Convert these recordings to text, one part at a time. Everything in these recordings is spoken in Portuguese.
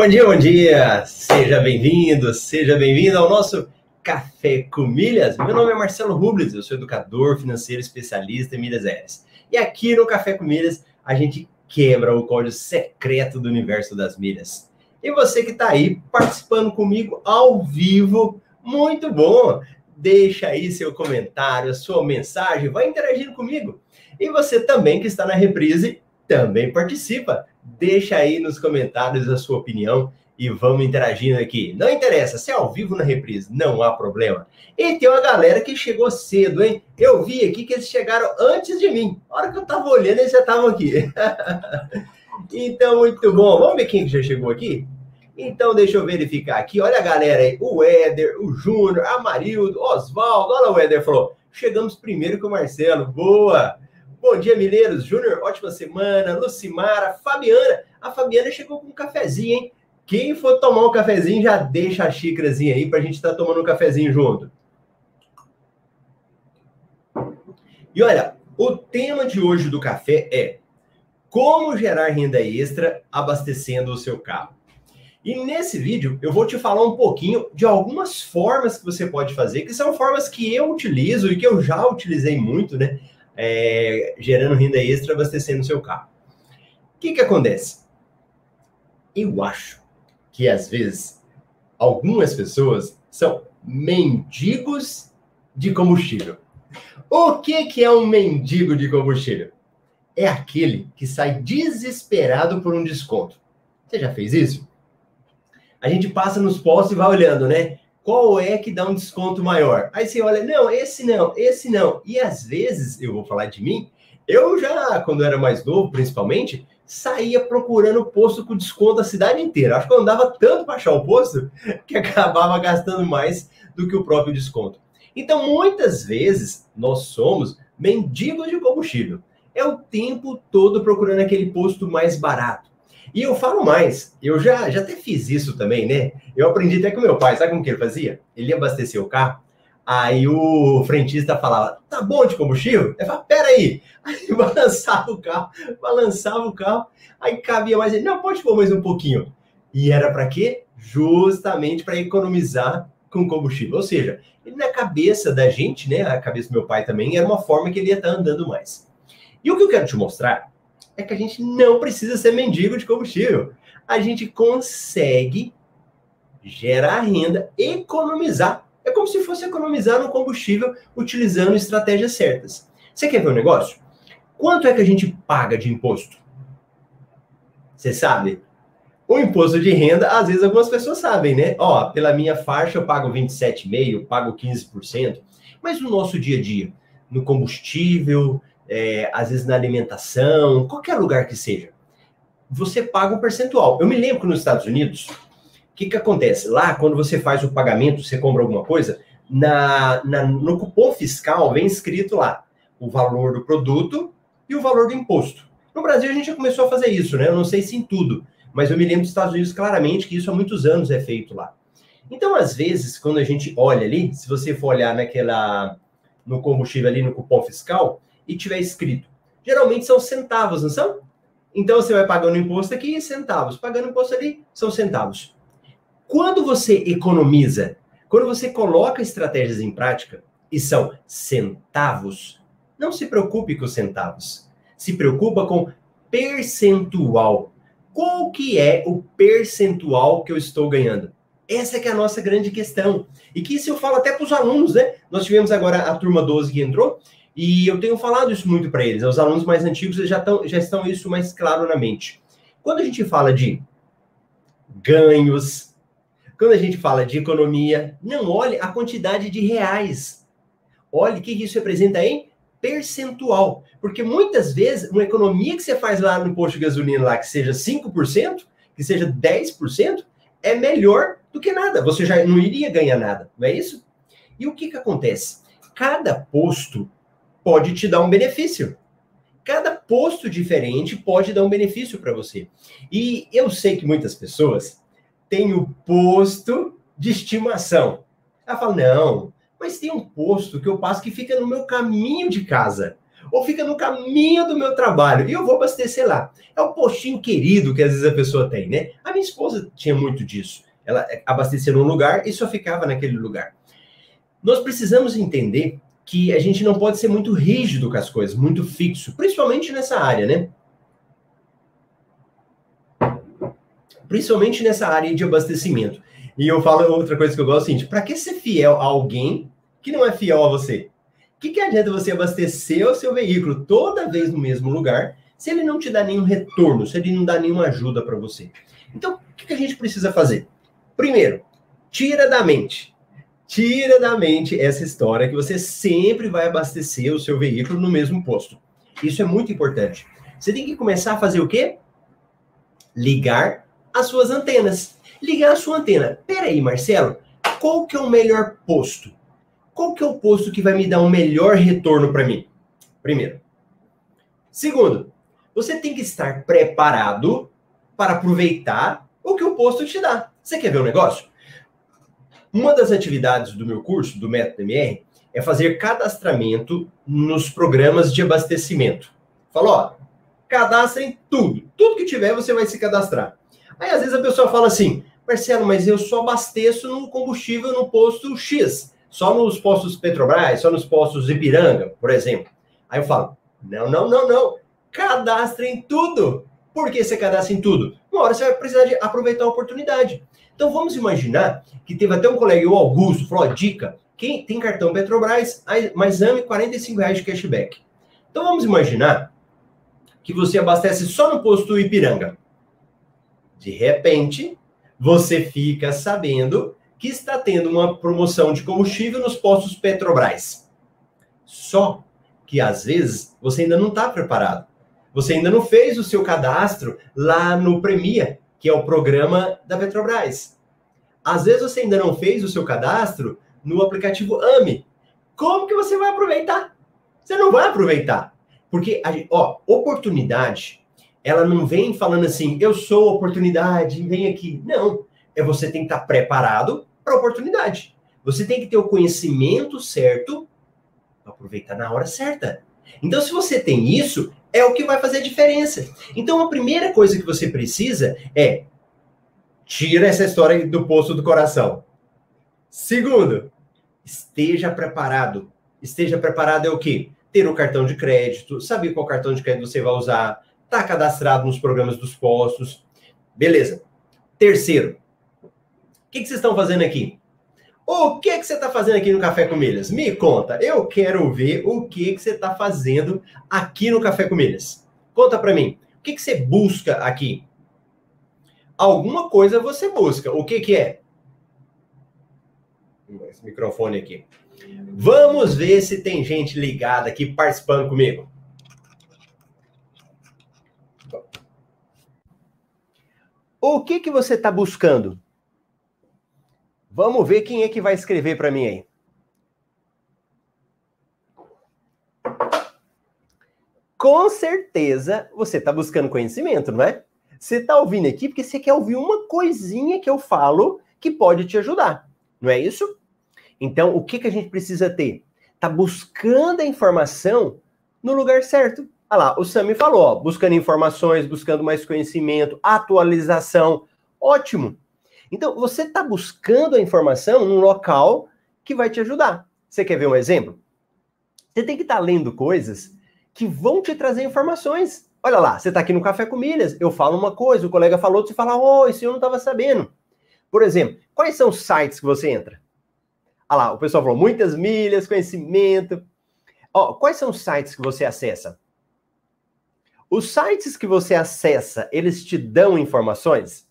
Bom dia, bom dia! Seja bem-vindo, seja bem-vindo ao nosso Café com Milhas. Meu nome é Marcelo Rubles, eu sou educador financeiro especialista em milhas aéreas. E aqui no Café com Milhas, a gente quebra o código secreto do universo das milhas. E você que está aí participando comigo ao vivo, muito bom! Deixa aí seu comentário, sua mensagem, vai interagindo comigo. E você também que está na reprise, também participa. Deixa aí nos comentários a sua opinião e vamos interagindo aqui. Não interessa, se é ao vivo na reprise, não há problema. E tem uma galera que chegou cedo, hein? Eu vi aqui que eles chegaram antes de mim. A hora que eu tava olhando, eles já estavam aqui. então, muito bom. Vamos ver quem já chegou aqui? Então, deixa eu verificar aqui. Olha a galera aí. O Éder, o Júnior, a Marildo, Oswaldo. Olha o Éder falou. Chegamos primeiro com o Marcelo. Boa! Bom dia, Mineiros. Júnior, ótima semana. Lucimara, Fabiana. A Fabiana chegou com um cafezinho, hein? Quem for tomar um cafezinho, já deixa a xícarazinha aí para a gente estar tá tomando um cafezinho junto. E olha, o tema de hoje do café é como gerar renda extra abastecendo o seu carro. E nesse vídeo eu vou te falar um pouquinho de algumas formas que você pode fazer, que são formas que eu utilizo e que eu já utilizei muito, né? É, gerando renda extra, abastecendo o seu carro. O que, que acontece? Eu acho que às vezes algumas pessoas são mendigos de combustível. O que, que é um mendigo de combustível? É aquele que sai desesperado por um desconto. Você já fez isso? A gente passa nos postos e vai olhando, né? Qual é que dá um desconto maior? Aí você olha, não, esse não, esse não. E às vezes, eu vou falar de mim, eu já, quando era mais novo, principalmente, saía procurando posto com desconto a cidade inteira. Acho que eu andava tanto para achar o posto que acabava gastando mais do que o próprio desconto. Então, muitas vezes, nós somos mendigos de combustível. É o tempo todo procurando aquele posto mais barato e eu falo mais, eu já, já até fiz isso também, né? Eu aprendi até com meu pai, sabe como que ele fazia? Ele abastecia o carro, aí o frentista falava, tá bom de combustível? Ele falava, peraí. Aí balançava o carro, balançava o carro, aí cabia mais, ele, não, pode pôr mais um pouquinho. E era para quê? Justamente para economizar com combustível. Ou seja, ele na cabeça da gente, né? A cabeça do meu pai também, era uma forma que ele ia estar tá andando mais. E o que eu quero te mostrar é que a gente não precisa ser mendigo de combustível. A gente consegue gerar renda, economizar. É como se fosse economizar no combustível utilizando estratégias certas. Você quer ver um negócio? Quanto é que a gente paga de imposto? Você sabe? O imposto de renda, às vezes algumas pessoas sabem, né? Ó, pela minha faixa eu pago 27,5%, pago 15%. Mas no nosso dia a dia, no combustível, é, às vezes na alimentação, qualquer lugar que seja, você paga um percentual. Eu me lembro que nos Estados Unidos, o que, que acontece? Lá, quando você faz o pagamento, você compra alguma coisa, na, na, no cupom fiscal vem escrito lá o valor do produto e o valor do imposto. No Brasil, a gente já começou a fazer isso, né? Eu não sei se em tudo, mas eu me lembro dos Estados Unidos claramente que isso há muitos anos é feito lá. Então, às vezes, quando a gente olha ali, se você for olhar naquela no combustível ali no cupom fiscal, e tiver escrito. Geralmente são centavos, não são? Então você vai pagando imposto aqui, centavos. Pagando imposto ali, são centavos. Quando você economiza, quando você coloca estratégias em prática e são centavos, não se preocupe com os centavos. Se preocupa com percentual. Qual que é o percentual que eu estou ganhando? Essa é que é a nossa grande questão. E que isso eu falo até para os alunos, né? Nós tivemos agora a turma 12 que entrou, e eu tenho falado isso muito para eles. Os alunos mais antigos já, estão, já estão isso mais claro na mente. Quando a gente fala de ganhos, quando a gente fala de economia, não olhe a quantidade de reais. Olhe o que isso representa em percentual. Porque muitas vezes, uma economia que você faz lá no posto de gasolina, lá, que seja 5%, que seja 10%, é melhor do que nada. Você já não iria ganhar nada, não é isso? E o que, que acontece? Cada posto pode te dar um benefício. Cada posto diferente pode dar um benefício para você. E eu sei que muitas pessoas têm o posto de estimação. Ela fala: não, mas tem um posto que eu passo que fica no meu caminho de casa. ou fica no caminho do meu trabalho e eu vou abastecer lá. É o postinho querido que às vezes a pessoa tem, né? A minha esposa tinha muito disso. Ela abastecia num lugar e só ficava naquele lugar. Nós precisamos entender que a gente não pode ser muito rígido com as coisas, muito fixo, principalmente nessa área, né? Principalmente nessa área de abastecimento. E eu falo outra coisa que eu gosto, é seguinte, para que ser fiel a alguém que não é fiel a você? O que, que adianta você abastecer o seu veículo toda vez no mesmo lugar se ele não te dá nenhum retorno, se ele não dá nenhuma ajuda para você? Então, o que, que a gente precisa fazer? Primeiro, tira da mente. Tira da mente essa história que você sempre vai abastecer o seu veículo no mesmo posto. Isso é muito importante. Você tem que começar a fazer o quê? Ligar as suas antenas. Ligar a sua antena. Peraí, Marcelo, qual que é o melhor posto? qual que é o posto que vai me dar um melhor retorno para mim? Primeiro. Segundo, você tem que estar preparado para aproveitar o que o posto te dá. Você quer ver um negócio? Uma das atividades do meu curso, do Método MR, é fazer cadastramento nos programas de abastecimento. Falou, ó, cadastrem tudo. Tudo que tiver, você vai se cadastrar. Aí, às vezes, a pessoa fala assim, Marcelo, mas eu só abasteço no combustível no posto X só nos postos Petrobras, só nos postos Ipiranga, por exemplo. Aí eu falo, não, não, não, não. Cadastre em tudo. Por que você cadastra em tudo? Uma hora você vai precisar de aproveitar a oportunidade. Então vamos imaginar que teve até um colega, o Augusto, falou, dica, quem tem cartão Petrobras, mais ame 45 reais de cashback. Então vamos imaginar que você abastece só no posto Ipiranga. De repente, você fica sabendo que está tendo uma promoção de combustível nos postos Petrobras. Só que às vezes você ainda não está preparado. Você ainda não fez o seu cadastro lá no Premia, que é o programa da Petrobras. Às vezes você ainda não fez o seu cadastro no aplicativo AME. Como que você vai aproveitar? Você não vai aproveitar. Porque, ó, oportunidade, ela não vem falando assim, eu sou oportunidade, vem aqui. Não. É você tem que estar preparado para oportunidade. Você tem que ter o conhecimento certo para aproveitar na hora certa. Então, se você tem isso, é o que vai fazer a diferença. Então, a primeira coisa que você precisa é tira essa história do poço do coração. Segundo, esteja preparado. Esteja preparado é o quê? Ter o cartão de crédito, saber qual cartão de crédito você vai usar, tá cadastrado nos programas dos postos. Beleza. Terceiro, o que, que vocês estão fazendo aqui? O que, que você está fazendo aqui no Café com Milhas? Me conta. Eu quero ver o que, que você está fazendo aqui no Café com Milhas. Conta para mim. O que, que você busca aqui? Alguma coisa você busca. O que, que é? Esse microfone aqui. Vamos ver se tem gente ligada aqui participando comigo. O que, que você está buscando? Vamos ver quem é que vai escrever para mim aí. Com certeza você está buscando conhecimento, não é? Você está ouvindo aqui porque você quer ouvir uma coisinha que eu falo que pode te ajudar, não é isso? Então, o que, que a gente precisa ter? Tá buscando a informação no lugar certo. Olha lá, o Sami falou, ó, buscando informações, buscando mais conhecimento, atualização. Ótimo. Então, você está buscando a informação num local que vai te ajudar. Você quer ver um exemplo? Você tem que estar tá lendo coisas que vão te trazer informações. Olha lá, você está aqui no Café com Milhas, eu falo uma coisa, o colega falou, você fala, oh, isso eu não estava sabendo. Por exemplo, quais são os sites que você entra? Olha lá, o pessoal falou, muitas milhas, conhecimento. Ó, quais são os sites que você acessa? Os sites que você acessa, eles te dão informações?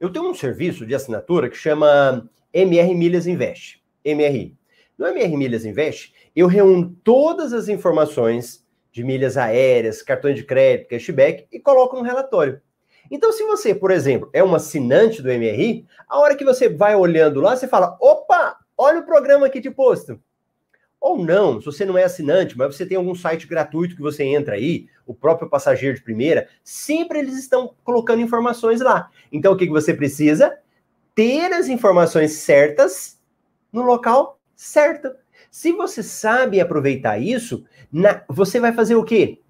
Eu tenho um serviço de assinatura que chama MR Milhas Invest, MRI. No MR Milhas Invest, eu reúno todas as informações de milhas aéreas, cartões de crédito, cashback e coloco no relatório. Então, se você, por exemplo, é um assinante do MRI, a hora que você vai olhando lá, você fala: opa, olha o programa aqui de posto. Ou não, se você não é assinante, mas você tem algum site gratuito que você entra aí, o próprio passageiro de primeira, sempre eles estão colocando informações lá. Então o que, que você precisa? Ter as informações certas no local certo. Se você sabe aproveitar isso, na, você vai fazer o quê?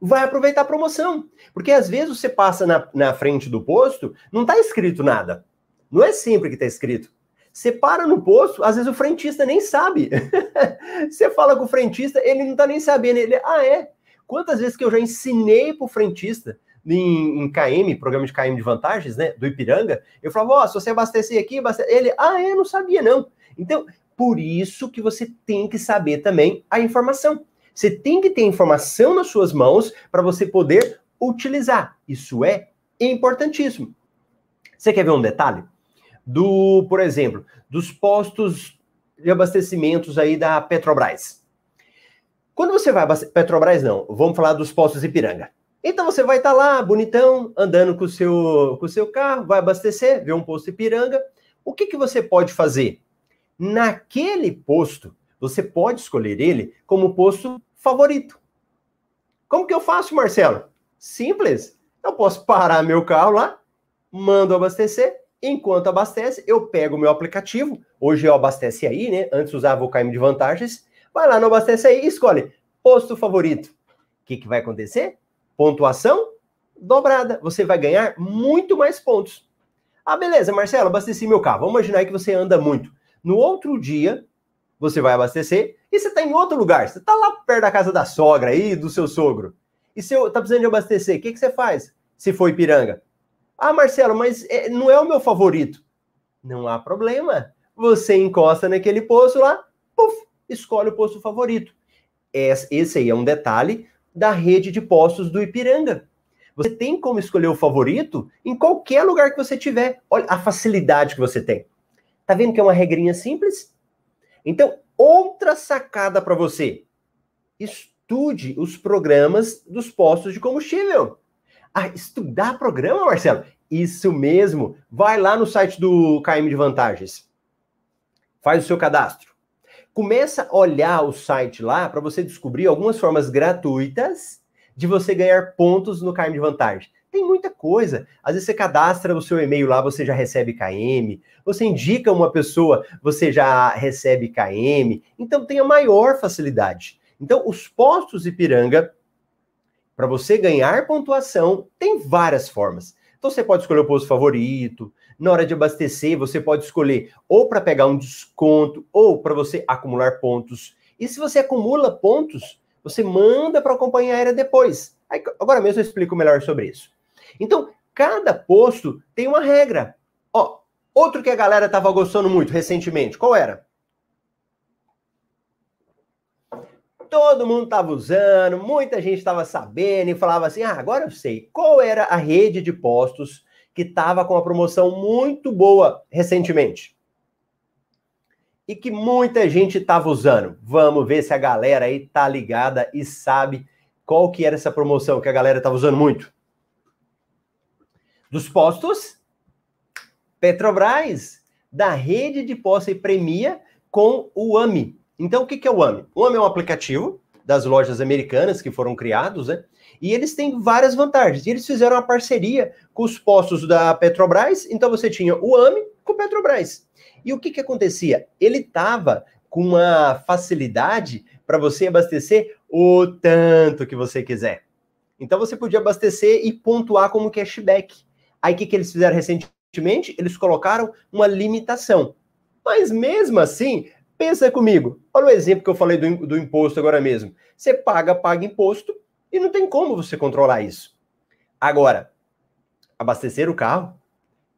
Vai aproveitar a promoção. Porque às vezes você passa na, na frente do posto, não está escrito nada. Não é sempre que está escrito. Você para no posto, às vezes o frentista nem sabe. você fala com o frentista, ele não está nem sabendo. Ele, ah, é? Quantas vezes que eu já ensinei para o frentista em, em, KM, programa de KM de vantagens, né, do Ipiranga, eu falava, ó, oh, se você abastecer aqui, abastecer... ele, ah, é, não sabia não. Então, por isso que você tem que saber também a informação. Você tem que ter informação nas suas mãos para você poder utilizar. Isso é importantíssimo. Você quer ver um detalhe? Do, por exemplo, dos postos de abastecimentos aí da Petrobras. Quando você vai Petrobras não, vamos falar dos postos Ipiranga. Então você vai estar tá lá, bonitão, andando com o seu, com o seu carro, vai abastecer, vê um posto Ipiranga. O que, que você pode fazer? Naquele posto, você pode escolher ele como posto favorito. Como que eu faço, Marcelo? Simples. Eu posso parar meu carro lá, mando abastecer. Enquanto abastece, eu pego o meu aplicativo. Hoje eu abastece aí, né? Antes usava o KM de vantagens. Vai lá no abastece aí e escolhe posto favorito. O que, que vai acontecer? Pontuação dobrada. Você vai ganhar muito mais pontos. Ah, beleza, Marcelo, abasteci meu carro. Vamos imaginar que você anda muito. No outro dia, você vai abastecer e você está em outro lugar. Você está lá perto da casa da sogra aí, do seu sogro. E se está precisando de abastecer, o que, que você faz? Se for Ipiranga. Ah, Marcelo, mas é, não é o meu favorito. Não há problema. Você encosta naquele poço lá, puf, escolhe o posto favorito. Esse aí é um detalhe da rede de postos do Ipiranga. Você tem como escolher o favorito em qualquer lugar que você tiver. Olha a facilidade que você tem. Tá vendo que é uma regrinha simples? Então, outra sacada para você. Estude os programas dos postos de combustível. Ah, estudar programa, Marcelo? Isso mesmo. Vai lá no site do KM de Vantagens. Faz o seu cadastro. Começa a olhar o site lá para você descobrir algumas formas gratuitas de você ganhar pontos no KM de Vantagens. Tem muita coisa. Às vezes você cadastra o seu e-mail lá, você já recebe KM. Você indica uma pessoa, você já recebe KM. Então tem a maior facilidade. Então, os postos Ipiranga, para você ganhar pontuação, tem várias formas. Então você pode escolher o posto favorito. Na hora de abastecer, você pode escolher ou para pegar um desconto ou para você acumular pontos. E se você acumula pontos, você manda para a companhia aérea depois. Aí, agora mesmo eu explico melhor sobre isso. Então, cada posto tem uma regra. Ó, outro que a galera tava gostando muito recentemente, qual era? Todo mundo tava usando, muita gente estava sabendo e falava assim: ah, agora eu sei. Qual era a rede de postos que estava com uma promoção muito boa recentemente? E que muita gente estava usando. Vamos ver se a galera aí tá ligada e sabe qual que era essa promoção que a galera estava usando muito dos postos Petrobras, da rede de posse e premia com o AMI. Então, o que é o AMI? O AMI é um aplicativo das lojas americanas que foram criados, né? E eles têm várias vantagens. E eles fizeram uma parceria com os postos da Petrobras. Então, você tinha o AMI com o Petrobras. E o que, que acontecia? Ele estava com uma facilidade para você abastecer o tanto que você quiser. Então, você podia abastecer e pontuar como cashback. Aí o que, que eles fizeram recentemente? Eles colocaram uma limitação. Mas mesmo assim, pensa comigo. Olha o exemplo que eu falei do, do imposto agora mesmo. Você paga, paga imposto e não tem como você controlar isso. Agora, abastecer o carro,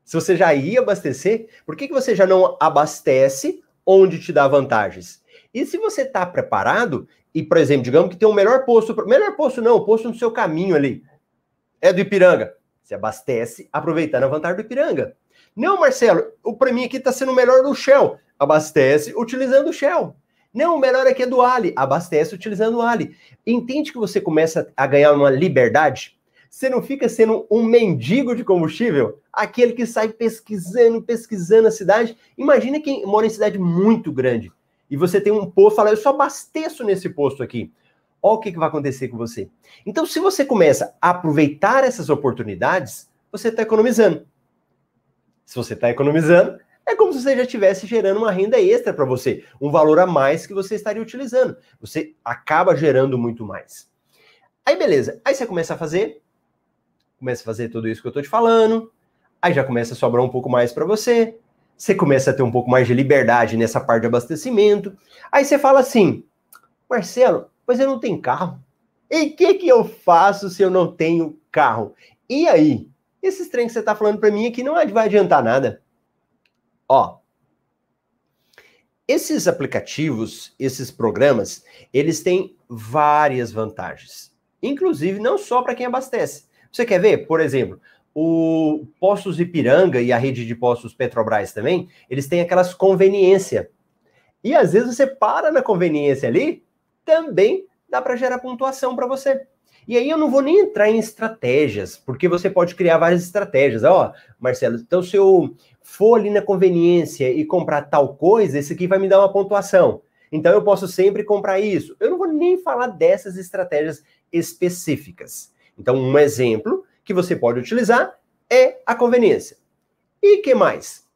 se você já ia abastecer, por que, que você já não abastece onde te dá vantagens? E se você está preparado, e, por exemplo, digamos que tem um melhor posto, melhor posto não, o posto no seu caminho ali, é do Ipiranga. Você abastece aproveitando a vantagem do Ipiranga. Não, Marcelo, o para mim aqui está sendo melhor do Shell. Abastece utilizando o Shell. Não, o melhor aqui é do Ali. Abastece utilizando o Ali. Entende que você começa a ganhar uma liberdade? Você não fica sendo um mendigo de combustível? Aquele que sai pesquisando, pesquisando a cidade. Imagina quem mora em cidade muito grande. E você tem um posto, fala, eu só abasteço nesse posto aqui. Olha o que, que vai acontecer com você. Então, se você começa a aproveitar essas oportunidades, você está economizando. Se você está economizando, É como se você já estivesse gerando uma renda extra para você, um valor a mais que você estaria utilizando. Você acaba gerando muito mais. Aí beleza, aí você começa a fazer, começa a fazer tudo isso que eu estou te falando, aí já começa a sobrar um pouco mais para você, você começa a ter um pouco mais de liberdade nessa parte de abastecimento. Aí você fala assim, Marcelo, mas eu não tenho carro. E o que, que eu faço se eu não tenho carro? E aí? Esses trem que você está falando para mim aqui não vai adiantar nada. Ó, esses aplicativos, esses programas, eles têm várias vantagens. Inclusive, não só para quem abastece. Você quer ver, por exemplo, o Postos Ipiranga e a rede de postos Petrobras também, eles têm aquelas conveniência. E às vezes você para na conveniência ali, também dá para gerar pontuação para você. E aí eu não vou nem entrar em estratégias, porque você pode criar várias estratégias. Ó, Marcelo, então se eu for ali na conveniência e comprar tal coisa, esse aqui vai me dar uma pontuação. Então eu posso sempre comprar isso. Eu não vou nem falar dessas estratégias específicas. Então, um exemplo que você pode utilizar é a conveniência. E que mais?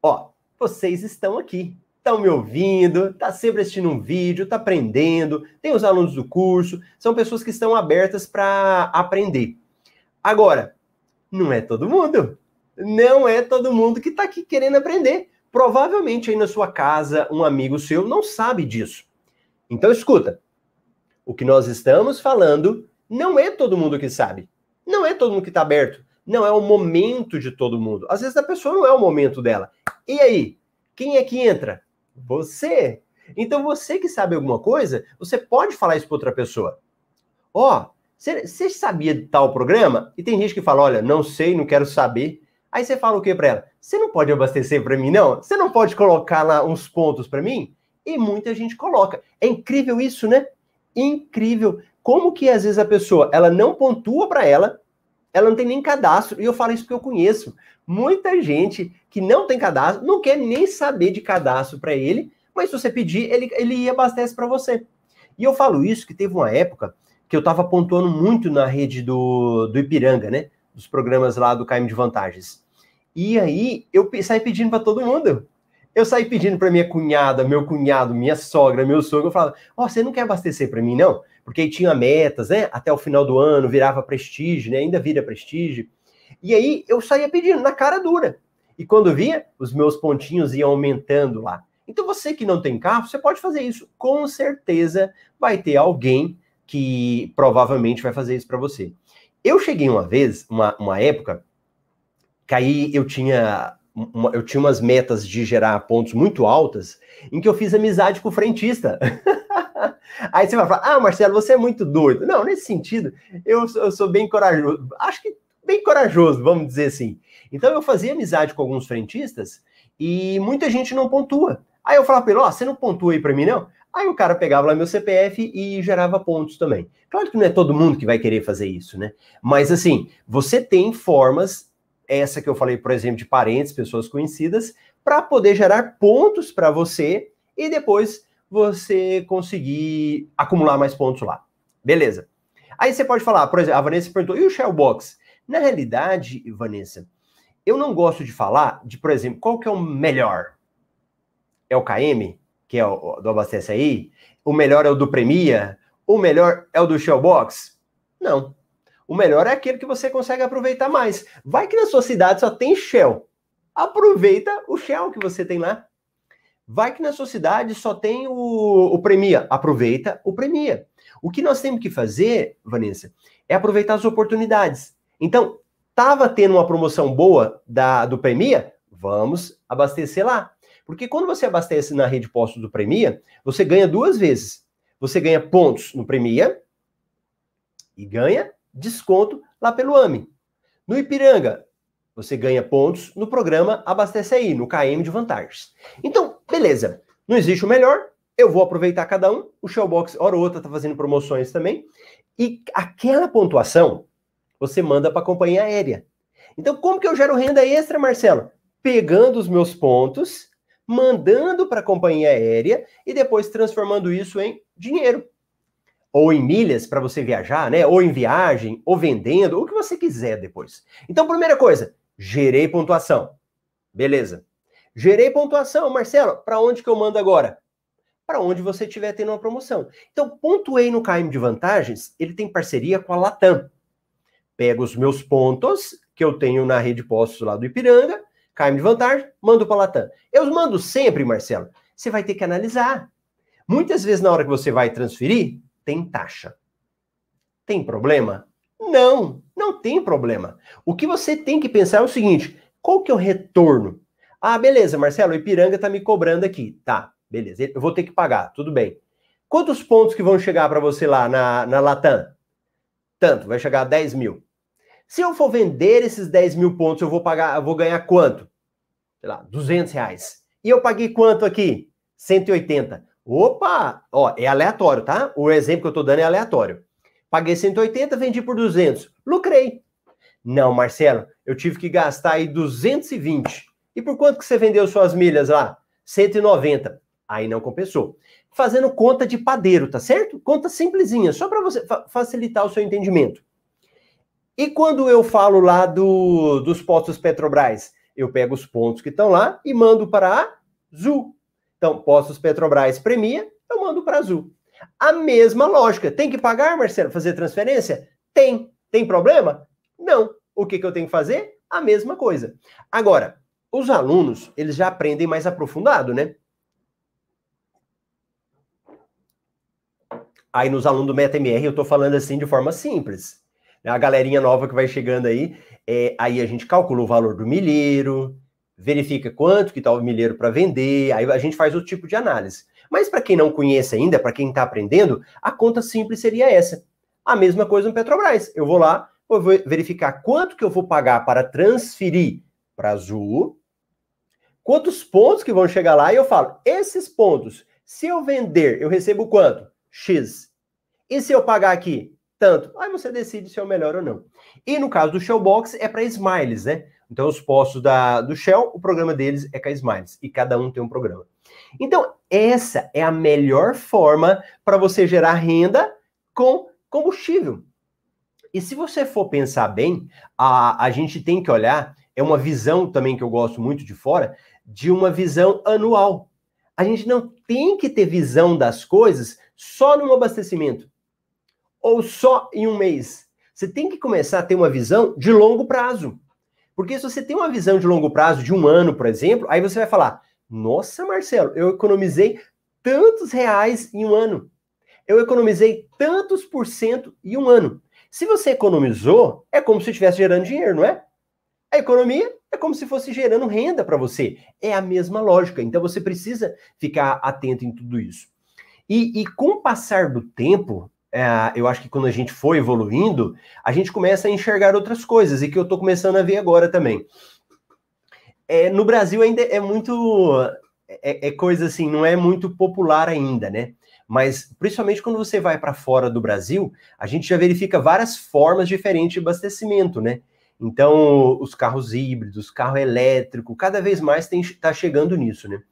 Ó, vocês estão aqui estão me ouvindo, está sempre assistindo um vídeo, está aprendendo, tem os alunos do curso, são pessoas que estão abertas para aprender. Agora, não é todo mundo. Não é todo mundo que está aqui querendo aprender. Provavelmente aí na sua casa, um amigo seu não sabe disso. Então escuta. O que nós estamos falando não é todo mundo que sabe. Não é todo mundo que está aberto. Não é o momento de todo mundo. Às vezes a pessoa não é o momento dela. E aí? Quem é que entra? Você. Então, você que sabe alguma coisa, você pode falar isso para outra pessoa. Ó, oh, você sabia de tal programa? E tem gente que fala, olha, não sei, não quero saber. Aí você fala o que para ela? Você não pode abastecer para mim, não? Você não pode colocar lá uns pontos para mim? E muita gente coloca. É incrível isso, né? Incrível. Como que às vezes a pessoa, ela não pontua para ela, ela não tem nem cadastro, e eu falo isso porque eu conheço. Muita gente que não tem cadastro, não quer nem saber de cadastro para ele, mas se você pedir, ele, ele abastece para você. E eu falo isso que teve uma época que eu estava pontuando muito na rede do, do Ipiranga, né? Dos programas lá do KM de Vantagens. E aí eu saí pedindo para todo mundo. Eu saí pedindo para minha cunhada, meu cunhado, minha sogra, meu sogro. Eu falava: Ó, oh, você não quer abastecer para mim, não? Porque aí tinha metas, né? Até o final do ano virava prestígio, né? Ainda vira prestígio. E aí eu saía pedindo na cara dura. E quando via, os meus pontinhos iam aumentando lá. Então você que não tem carro, você pode fazer isso. Com certeza vai ter alguém que provavelmente vai fazer isso para você. Eu cheguei uma vez, uma, uma época, que aí eu tinha, uma, eu tinha umas metas de gerar pontos muito altas, em que eu fiz amizade com o frentista. aí você vai falar, ah, Marcelo, você é muito doido. Não, nesse sentido, eu, eu sou bem corajoso. Acho que bem corajoso, vamos dizer assim. Então eu fazia amizade com alguns frentistas e muita gente não pontua. Aí eu falava para ele, ó, oh, você não pontua aí para mim não? Aí o cara pegava lá meu CPF e gerava pontos também. Claro que não é todo mundo que vai querer fazer isso, né? Mas assim, você tem formas, essa que eu falei, por exemplo, de parentes, pessoas conhecidas, para poder gerar pontos para você e depois você conseguir acumular mais pontos lá. Beleza. Aí você pode falar, por exemplo, a Vanessa perguntou, e o Shellbox? Na realidade, Vanessa, eu não gosto de falar de, por exemplo, qual que é o melhor? É o KM, que é o do Abastece Aí? O melhor é o do Premia? O melhor é o do Shellbox? Não. O melhor é aquele que você consegue aproveitar mais. Vai que na sua cidade só tem Shell. Aproveita o Shell que você tem lá. Vai que na sua cidade só tem o, o Premia. Aproveita o Premia. O que nós temos que fazer, Vanessa, é aproveitar as oportunidades. Então, estava tendo uma promoção boa da, do Premia? Vamos abastecer lá. Porque quando você abastece na rede postos do Premia, você ganha duas vezes. Você ganha pontos no Premia e ganha desconto lá pelo AMI. No Ipiranga, você ganha pontos no programa Abastece Aí, no KM de vantagens. Então, beleza. Não existe o melhor, eu vou aproveitar cada um. O Showbox, hora ou outra, está fazendo promoções também. E aquela pontuação, você manda para a companhia aérea. Então, como que eu gero renda extra, Marcelo? Pegando os meus pontos, mandando para a companhia aérea e depois transformando isso em dinheiro. Ou em milhas para você viajar, né? Ou em viagem, ou vendendo, o que você quiser depois. Então, primeira coisa, gerei pontuação. Beleza. Gerei pontuação, Marcelo, para onde que eu mando agora? Para onde você estiver tendo uma promoção. Então, pontuei no KM de vantagens, ele tem parceria com a Latam. Pego os meus pontos que eu tenho na rede postos lá do Ipiranga, KM de vantagem, mando para a Latam. Eu mando sempre, Marcelo. Você vai ter que analisar. Muitas vezes, na hora que você vai transferir, tem taxa. Tem problema? Não, não tem problema. O que você tem que pensar é o seguinte: qual que é o retorno? Ah, beleza, Marcelo, o Ipiranga está me cobrando aqui. Tá, beleza, eu vou ter que pagar, tudo bem. Quantos pontos que vão chegar para você lá na, na Latam? Tanto, vai chegar a 10 mil. Se eu for vender esses 10 mil pontos, eu vou pagar, eu vou ganhar quanto? Sei lá, 200 reais. E eu paguei quanto aqui? 180. Opa! Ó, é aleatório, tá? O exemplo que eu estou dando é aleatório. Paguei 180, vendi por 200. Lucrei. Não, Marcelo, eu tive que gastar aí 220. E por quanto que você vendeu suas milhas lá? 190. Aí não compensou. Fazendo conta de padeiro, tá certo? Conta simplesinha, só para você fa facilitar o seu entendimento. E quando eu falo lá do, dos postos Petrobras, eu pego os pontos que estão lá e mando para a Azul. Então, postos Petrobras premia, eu mando para a Azul. A mesma lógica. Tem que pagar, Marcelo, fazer transferência? Tem. Tem problema? Não. O que, que eu tenho que fazer? A mesma coisa. Agora, os alunos, eles já aprendem mais aprofundado, né? Aí nos alunos do MetaMR eu estou falando assim de forma simples. A galerinha nova que vai chegando aí, é, aí a gente calcula o valor do milheiro, verifica quanto que está o milheiro para vender, aí a gente faz o tipo de análise. Mas para quem não conhece ainda, para quem está aprendendo, a conta simples seria essa. A mesma coisa no Petrobras. Eu vou lá, vou verificar quanto que eu vou pagar para transferir para Azul, quantos pontos que vão chegar lá, e eu falo, esses pontos, se eu vender, eu recebo quanto? X. E se eu pagar aqui? Tanto. Aí você decide se é o melhor ou não. E no caso do Shellbox, é para Smiles, né? Então, os postos da, do Shell, o programa deles é com a Smiles. E cada um tem um programa. Então, essa é a melhor forma para você gerar renda com combustível. E se você for pensar bem, a, a gente tem que olhar, é uma visão também que eu gosto muito de fora, de uma visão anual. A gente não tem que ter visão das coisas só no abastecimento ou só em um mês. Você tem que começar a ter uma visão de longo prazo. Porque se você tem uma visão de longo prazo, de um ano, por exemplo, aí você vai falar: nossa, Marcelo, eu economizei tantos reais em um ano. Eu economizei tantos por cento em um ano. Se você economizou, é como se estivesse gerando dinheiro, não é? A economia é como se fosse gerando renda para você. É a mesma lógica. Então você precisa ficar atento em tudo isso. E, e com o passar do tempo, é, eu acho que quando a gente for evoluindo, a gente começa a enxergar outras coisas, e que eu estou começando a ver agora também é, no Brasil ainda é muito. É, é, coisa assim, não é muito popular ainda, né? Mas principalmente quando você vai para fora do Brasil, a gente já verifica várias formas diferentes de abastecimento, né? Então, os carros híbridos, carro elétrico, cada vez mais está chegando nisso, né?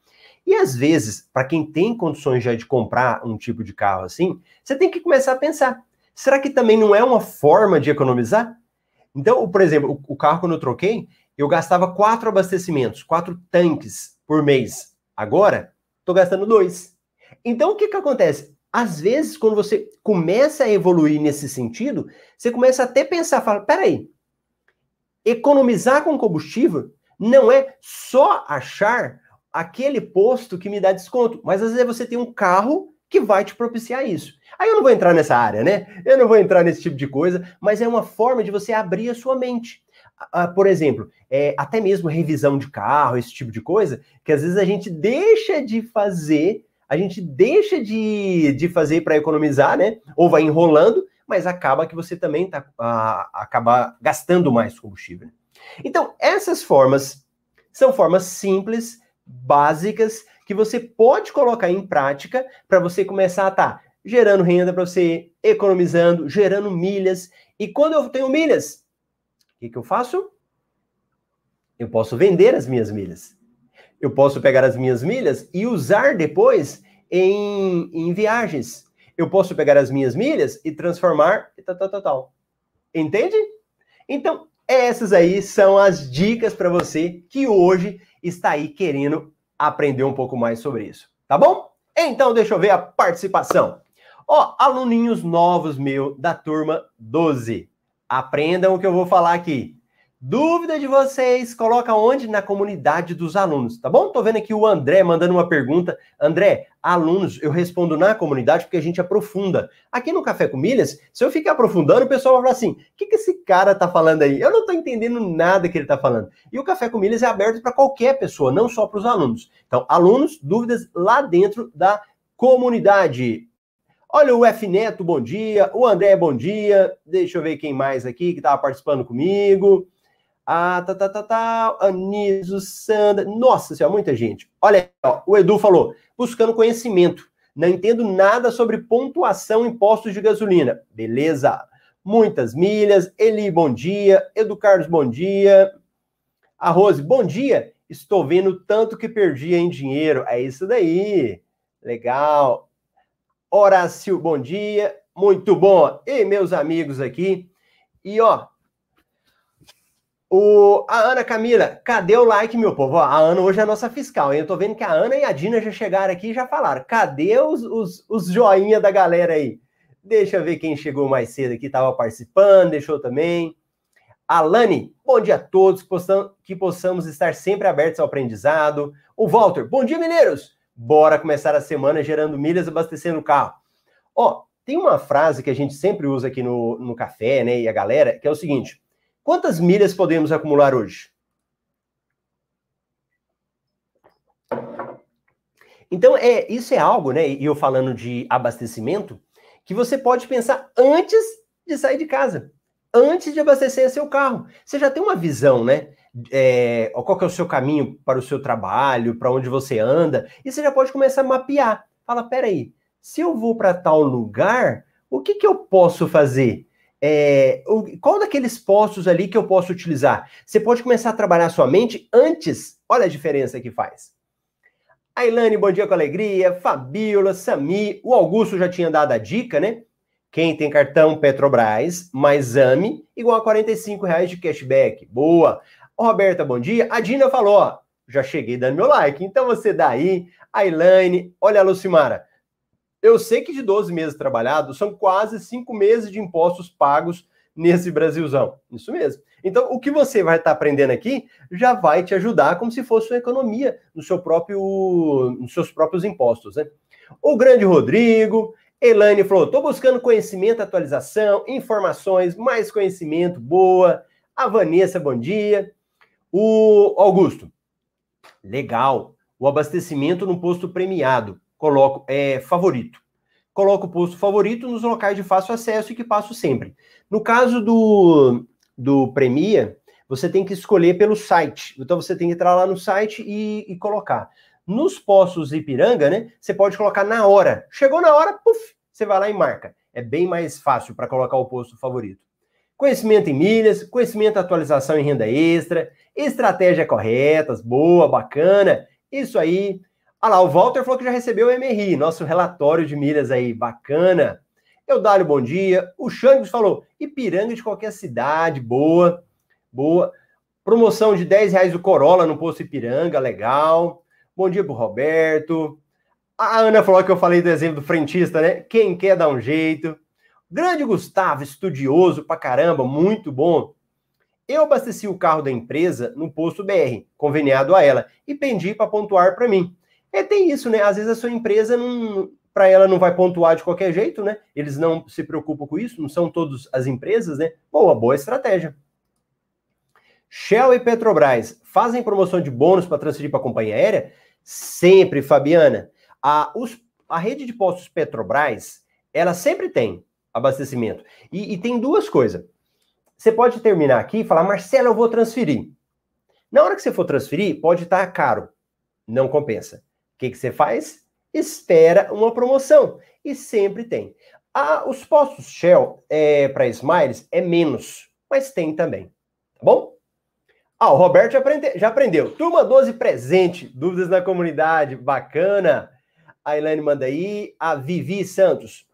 E às vezes, para quem tem condições já de comprar um tipo de carro assim, você tem que começar a pensar: será que também não é uma forma de economizar? Então, por exemplo, o, carro quando eu troquei, eu gastava quatro abastecimentos, quatro tanques por mês. Agora, estou gastando dois. Então, o que, que acontece? Às vezes, quando você começa a evoluir nesse sentido, você começa até a pensar, fala, peraí, economizar com combustível não é só achar aquele posto que me dá desconto, mas às vezes você tem um carro que vai te propiciar isso. Aí eu não vou entrar nessa área, né? Eu não vou entrar nesse tipo de coisa, mas é uma forma de você abrir a sua mente. Uh, por exemplo, é, até mesmo revisão de carro, esse tipo de coisa, que às vezes a gente deixa de fazer, a gente deixa de, de fazer para economizar, né? Ou vai enrolando, mas acaba que você também tá, uh, acaba gastando mais combustível. Então, essas formas são formas simples, básicas, que você pode colocar em prática para você começar a estar tá gerando renda para você, economizando, gerando milhas. E quando eu tenho milhas, o que, que eu faço? Eu posso vender as minhas milhas. Eu posso pegar as minhas milhas e usar depois em, em viagens. Eu posso pegar as minhas milhas e transformar e tal, tal, tal, tal. Entende? Então, essas aí são as dicas para você que hoje está aí querendo aprender um pouco mais sobre isso, tá bom? Então, deixa eu ver a participação. Ó, aluninhos novos meu da turma 12. Aprendam o que eu vou falar aqui. Dúvida de vocês, coloca onde? Na comunidade dos alunos, tá bom? Tô vendo aqui o André mandando uma pergunta. André, alunos, eu respondo na comunidade porque a gente aprofunda. Aqui no Café com Milhas, se eu ficar aprofundando, o pessoal vai falar assim: o que, que esse cara tá falando aí? Eu não tô entendendo nada que ele tá falando. E o Café com Milhas é aberto para qualquer pessoa, não só para os alunos. Então, alunos, dúvidas lá dentro da comunidade. Olha o F Neto, bom dia. O André, bom dia. Deixa eu ver quem mais aqui que estava participando comigo. Ah, tá, tá, tá, tá. Aniso, Sandra. Nossa senhora, muita gente. Olha, ó, o Edu falou, buscando conhecimento. Não entendo nada sobre pontuação em postos de gasolina. Beleza. Muitas milhas. Eli, bom dia. Edu Carlos, bom dia. A Rose, bom dia. Estou vendo tanto que perdi em dinheiro. É isso daí. Legal. Horácio, bom dia. Muito bom. E meus amigos aqui. E ó, o, a Ana Camila, cadê o like, meu povo? Ó, a Ana hoje é a nossa fiscal, hein? Eu tô vendo que a Ana e a Dina já chegaram aqui e já falaram. Cadê os, os, os joinha da galera aí? Deixa eu ver quem chegou mais cedo aqui, estava participando, deixou também. Alane, bom dia a todos, que, possam, que possamos estar sempre abertos ao aprendizado. O Walter, bom dia, mineiros! Bora começar a semana gerando milhas abastecendo o carro. Ó, tem uma frase que a gente sempre usa aqui no, no café, né, e a galera, que é o seguinte Quantas milhas podemos acumular hoje? Então, é, isso é algo, né? E eu falando de abastecimento, que você pode pensar antes de sair de casa, antes de abastecer seu carro. Você já tem uma visão, né? É, qual que é o seu caminho para o seu trabalho, para onde você anda, e você já pode começar a mapear. Fala, peraí, se eu vou para tal lugar, o que, que eu posso fazer? É, qual daqueles postos ali que eu posso utilizar? Você pode começar a trabalhar sua mente antes. Olha a diferença que faz. Ailane, bom dia com alegria. Fabiola, Sami, o Augusto já tinha dado a dica, né? Quem tem cartão Petrobras mais AME, igual a 45 reais de cashback. Boa. Roberta, bom dia. A Dina falou, ó, já cheguei dando meu like. Então você dá aí. Ailane, olha a Lucimara. Eu sei que de 12 meses trabalhados, são quase 5 meses de impostos pagos nesse Brasilzão. Isso mesmo. Então, o que você vai estar aprendendo aqui já vai te ajudar como se fosse uma economia no seu próprio, nos seus próprios impostos, né? O grande Rodrigo, Elaine falou: estou buscando conhecimento, atualização, informações, mais conhecimento, boa. A Vanessa, bom dia. O Augusto, legal. O abastecimento no posto premiado coloco é, favorito. Coloco o posto favorito nos locais de fácil acesso e que passo sempre. No caso do, do Premia, você tem que escolher pelo site. Então você tem que entrar lá no site e, e colocar. Nos postos Ipiranga, né? Você pode colocar na hora. Chegou na hora, puf, você vai lá e marca. É bem mais fácil para colocar o posto favorito. Conhecimento em milhas, conhecimento atualização em renda extra, estratégia corretas, boa, bacana. Isso aí. Ah lá, o Walter falou que já recebeu o MRI, nosso relatório de milhas aí, bacana. Eudálio, bom dia. O Xangos falou, Ipiranga de qualquer cidade, boa, boa. Promoção de 10 reais do Corolla no posto Ipiranga, legal. Bom dia pro Roberto. A Ana falou que eu falei do exemplo do frentista, né? Quem quer dar um jeito. Grande Gustavo, estudioso pra caramba, muito bom. Eu abasteci o carro da empresa no posto BR, conveniado a ela, e pendi para pontuar para mim. É, tem isso, né? Às vezes a sua empresa não. Para ela não vai pontuar de qualquer jeito, né? Eles não se preocupam com isso, não são todas as empresas, né? Boa, boa estratégia. Shell e Petrobras fazem promoção de bônus para transferir para a companhia aérea? Sempre, Fabiana. A, os, a rede de postos Petrobras, ela sempre tem abastecimento. E, e tem duas coisas. Você pode terminar aqui e falar, Marcelo, eu vou transferir. Na hora que você for transferir, pode estar caro. Não compensa. O que, que você faz? Espera uma promoção. E sempre tem. Ah, os postos Shell é, para Smiles é menos, mas tem também. Tá bom? Ah, o Roberto já, aprende, já aprendeu. Turma 12 presente. Dúvidas na comunidade. Bacana. A Elaine manda aí. A Vivi Santos.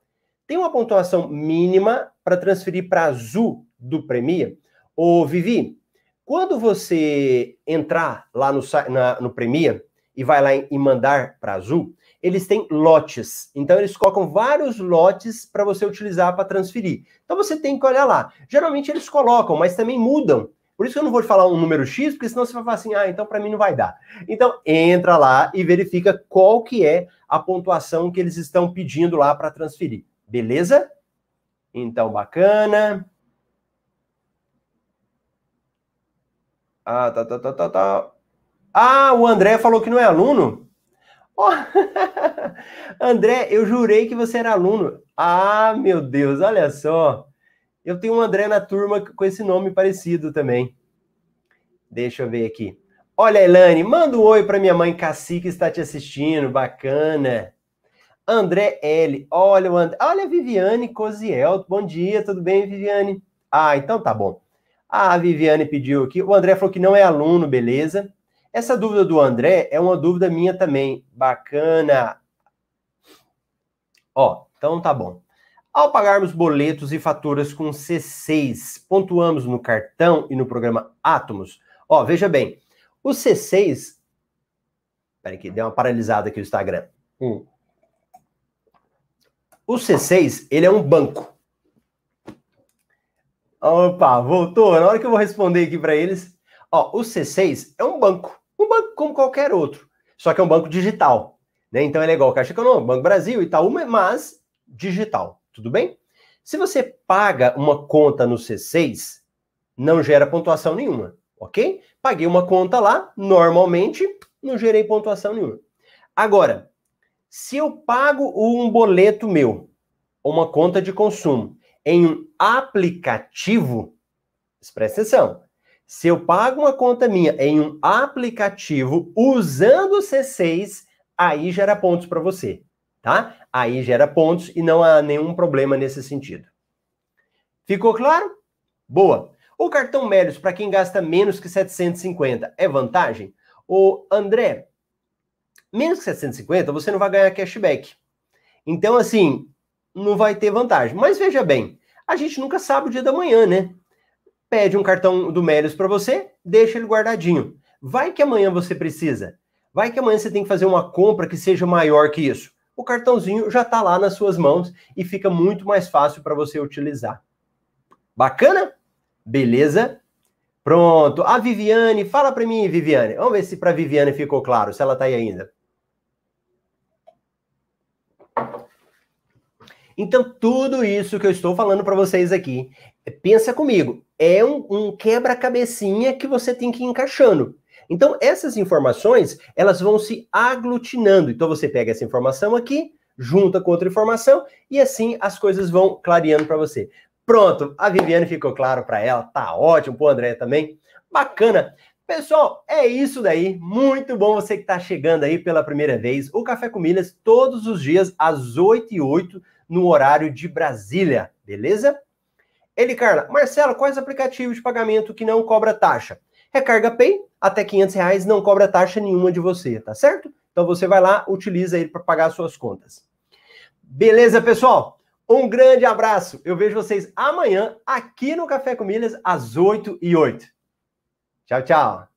Tem uma pontuação mínima para transferir para Azul do Premia? Ô, Vivi, quando você entrar lá no, na, no Premia e vai lá e mandar para Azul, eles têm lotes. Então, eles colocam vários lotes para você utilizar para transferir. Então, você tem que olhar lá. Geralmente, eles colocam, mas também mudam. Por isso que eu não vou te falar um número X, porque senão você vai falar assim, ah, então para mim não vai dar. Então, entra lá e verifica qual que é a pontuação que eles estão pedindo lá para transferir. Beleza? Então, bacana. Ah, tá, tá, tá, tá, tá. Ah, o André falou que não é aluno? Oh. André, eu jurei que você era aluno. Ah, meu Deus, olha só. Eu tenho um André na turma com esse nome parecido também. Deixa eu ver aqui. Olha, Elane, manda um oi para minha mãe Cassi que está te assistindo. Bacana. André L. Olha, o And... olha a Viviane Coziel. Bom dia, tudo bem, Viviane? Ah, então tá bom. A Viviane pediu aqui. O André falou que não é aluno, beleza? Essa dúvida do André é uma dúvida minha também. Bacana. Ó, então tá bom. Ao pagarmos boletos e faturas com C6, pontuamos no cartão e no programa Atomos. Ó, veja bem, o C6. Peraí, que deu uma paralisada aqui o Instagram. Hum. O C6, ele é um banco. Opa, voltou. Na hora que eu vou responder aqui para eles, ó, o C6 é um banco, um banco como qualquer outro, só que é um banco digital, né? Então é legal o Caixa Econômico, Banco Brasil, Itaú, mas digital, tudo bem? Se você paga uma conta no C6, não gera pontuação nenhuma, ok? Paguei uma conta lá, normalmente não gerei pontuação nenhuma. Agora, se eu pago um boleto meu, uma conta de consumo, em um aplicativo, presta atenção. Se eu pago uma conta minha em um aplicativo usando o C6, aí gera pontos para você, tá? Aí gera pontos e não há nenhum problema nesse sentido. Ficou claro? Boa. O cartão Melios, para quem gasta menos que 750, é vantagem? O André, menos que 750, você não vai ganhar cashback. Então, assim, não vai ter vantagem. Mas veja bem, a gente nunca sabe o dia da manhã, né? Pede um cartão do Melios para você, deixa ele guardadinho. Vai que amanhã você precisa. Vai que amanhã você tem que fazer uma compra que seja maior que isso. O cartãozinho já está lá nas suas mãos e fica muito mais fácil para você utilizar. Bacana? Beleza? Pronto. A Viviane, fala para mim, Viviane. Vamos ver se para Viviane ficou claro, se ela está aí ainda. Então, tudo isso que eu estou falando para vocês aqui, pensa comigo, é um, um quebra-cabecinha que você tem que ir encaixando. Então, essas informações, elas vão se aglutinando. Então, você pega essa informação aqui, junta com outra informação, e assim as coisas vão clareando para você. Pronto, a Viviane ficou claro para ela, tá ótimo, pro André também. Bacana. Pessoal, é isso daí. Muito bom você que está chegando aí pela primeira vez. O Café com Milhas, todos os dias, às 8 e 8 no horário de Brasília, beleza? Ele, Carla, Marcelo, quais aplicativos de pagamento que não cobra taxa? Recarga Pay, até 500 reais, não cobra taxa nenhuma de você, tá certo? Então você vai lá, utiliza ele para pagar suas contas. Beleza, pessoal? Um grande abraço. Eu vejo vocês amanhã aqui no Café com Milhas, às 8 e 8. Tchau, tchau.